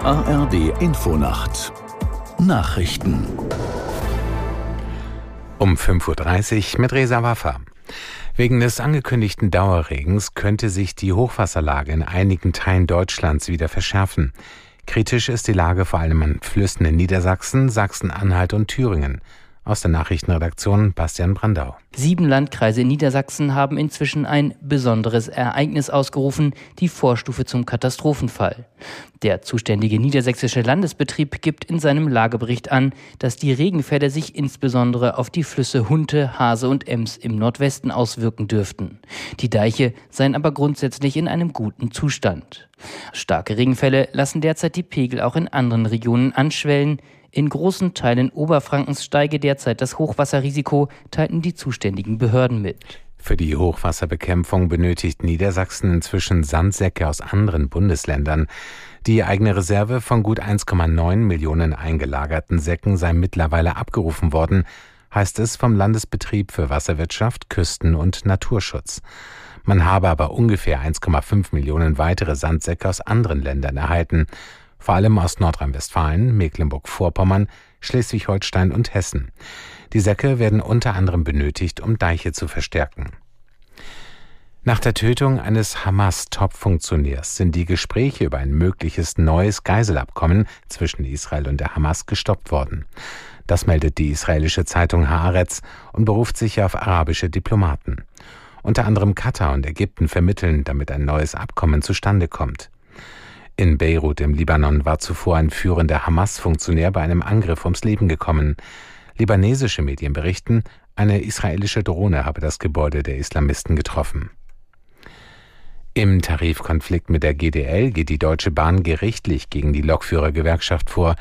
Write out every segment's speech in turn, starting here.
ARD Infonacht Nachrichten um 5.30 Uhr mit Resa Waffa. Wegen des angekündigten Dauerregens könnte sich die Hochwasserlage in einigen Teilen Deutschlands wieder verschärfen. Kritisch ist die Lage vor allem an Flüssen in Niedersachsen, Sachsen-Anhalt und Thüringen. Aus der Nachrichtenredaktion Bastian Brandau. Sieben Landkreise in Niedersachsen haben inzwischen ein besonderes Ereignis ausgerufen, die Vorstufe zum Katastrophenfall. Der zuständige niedersächsische Landesbetrieb gibt in seinem Lagebericht an, dass die Regenfälle sich insbesondere auf die Flüsse Hunte, Hase und Ems im Nordwesten auswirken dürften. Die Deiche seien aber grundsätzlich in einem guten Zustand. Starke Regenfälle lassen derzeit die Pegel auch in anderen Regionen anschwellen. In großen Teilen Oberfrankens steige derzeit das Hochwasserrisiko, teilten die zuständigen Behörden mit. Für die Hochwasserbekämpfung benötigt Niedersachsen inzwischen Sandsäcke aus anderen Bundesländern. Die eigene Reserve von gut 1,9 Millionen eingelagerten Säcken sei mittlerweile abgerufen worden, heißt es vom Landesbetrieb für Wasserwirtschaft, Küsten- und Naturschutz. Man habe aber ungefähr 1,5 Millionen weitere Sandsäcke aus anderen Ländern erhalten vor allem aus Nordrhein-Westfalen, Mecklenburg-Vorpommern, Schleswig-Holstein und Hessen. Die Säcke werden unter anderem benötigt, um Deiche zu verstärken. Nach der Tötung eines Hamas-Top-Funktionärs sind die Gespräche über ein mögliches neues Geiselabkommen zwischen Israel und der Hamas gestoppt worden. Das meldet die israelische Zeitung Haaretz und beruft sich auf arabische Diplomaten. Unter anderem Katar und Ägypten vermitteln, damit ein neues Abkommen zustande kommt. In Beirut im Libanon war zuvor ein führender Hamas-Funktionär bei einem Angriff ums Leben gekommen. Libanesische Medien berichten, eine israelische Drohne habe das Gebäude der Islamisten getroffen. Im Tarifkonflikt mit der GDL geht die Deutsche Bahn gerichtlich gegen die Lokführergewerkschaft vor.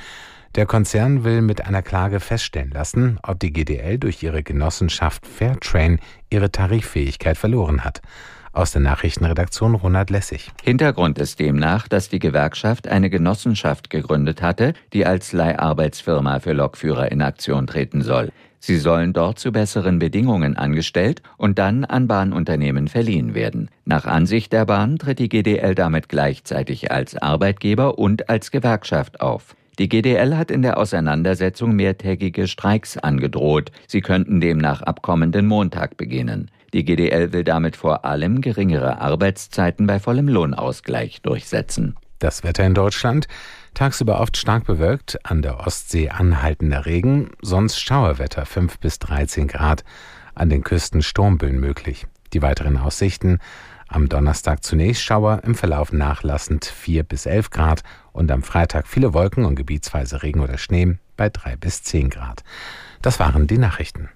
Der Konzern will mit einer Klage feststellen lassen, ob die GDL durch ihre Genossenschaft Fairtrain ihre Tariffähigkeit verloren hat. Aus der Nachrichtenredaktion Ronald Lessig. Hintergrund ist demnach, dass die Gewerkschaft eine Genossenschaft gegründet hatte, die als Leiharbeitsfirma für Lokführer in Aktion treten soll. Sie sollen dort zu besseren Bedingungen angestellt und dann an Bahnunternehmen verliehen werden. Nach Ansicht der Bahn tritt die GDL damit gleichzeitig als Arbeitgeber und als Gewerkschaft auf. Die GDL hat in der Auseinandersetzung mehrtägige Streiks angedroht. Sie könnten demnach ab kommenden Montag beginnen. Die GDL will damit vor allem geringere Arbeitszeiten bei vollem Lohnausgleich durchsetzen. Das Wetter in Deutschland. Tagsüber oft stark bewölkt, an der Ostsee anhaltender Regen, sonst Schauerwetter 5 bis 13 Grad, an den Küsten Sturmböen möglich. Die weiteren Aussichten am Donnerstag zunächst Schauer, im Verlauf nachlassend 4 bis 11 Grad und am Freitag viele Wolken und gebietsweise Regen oder Schnee bei 3 bis 10 Grad. Das waren die Nachrichten.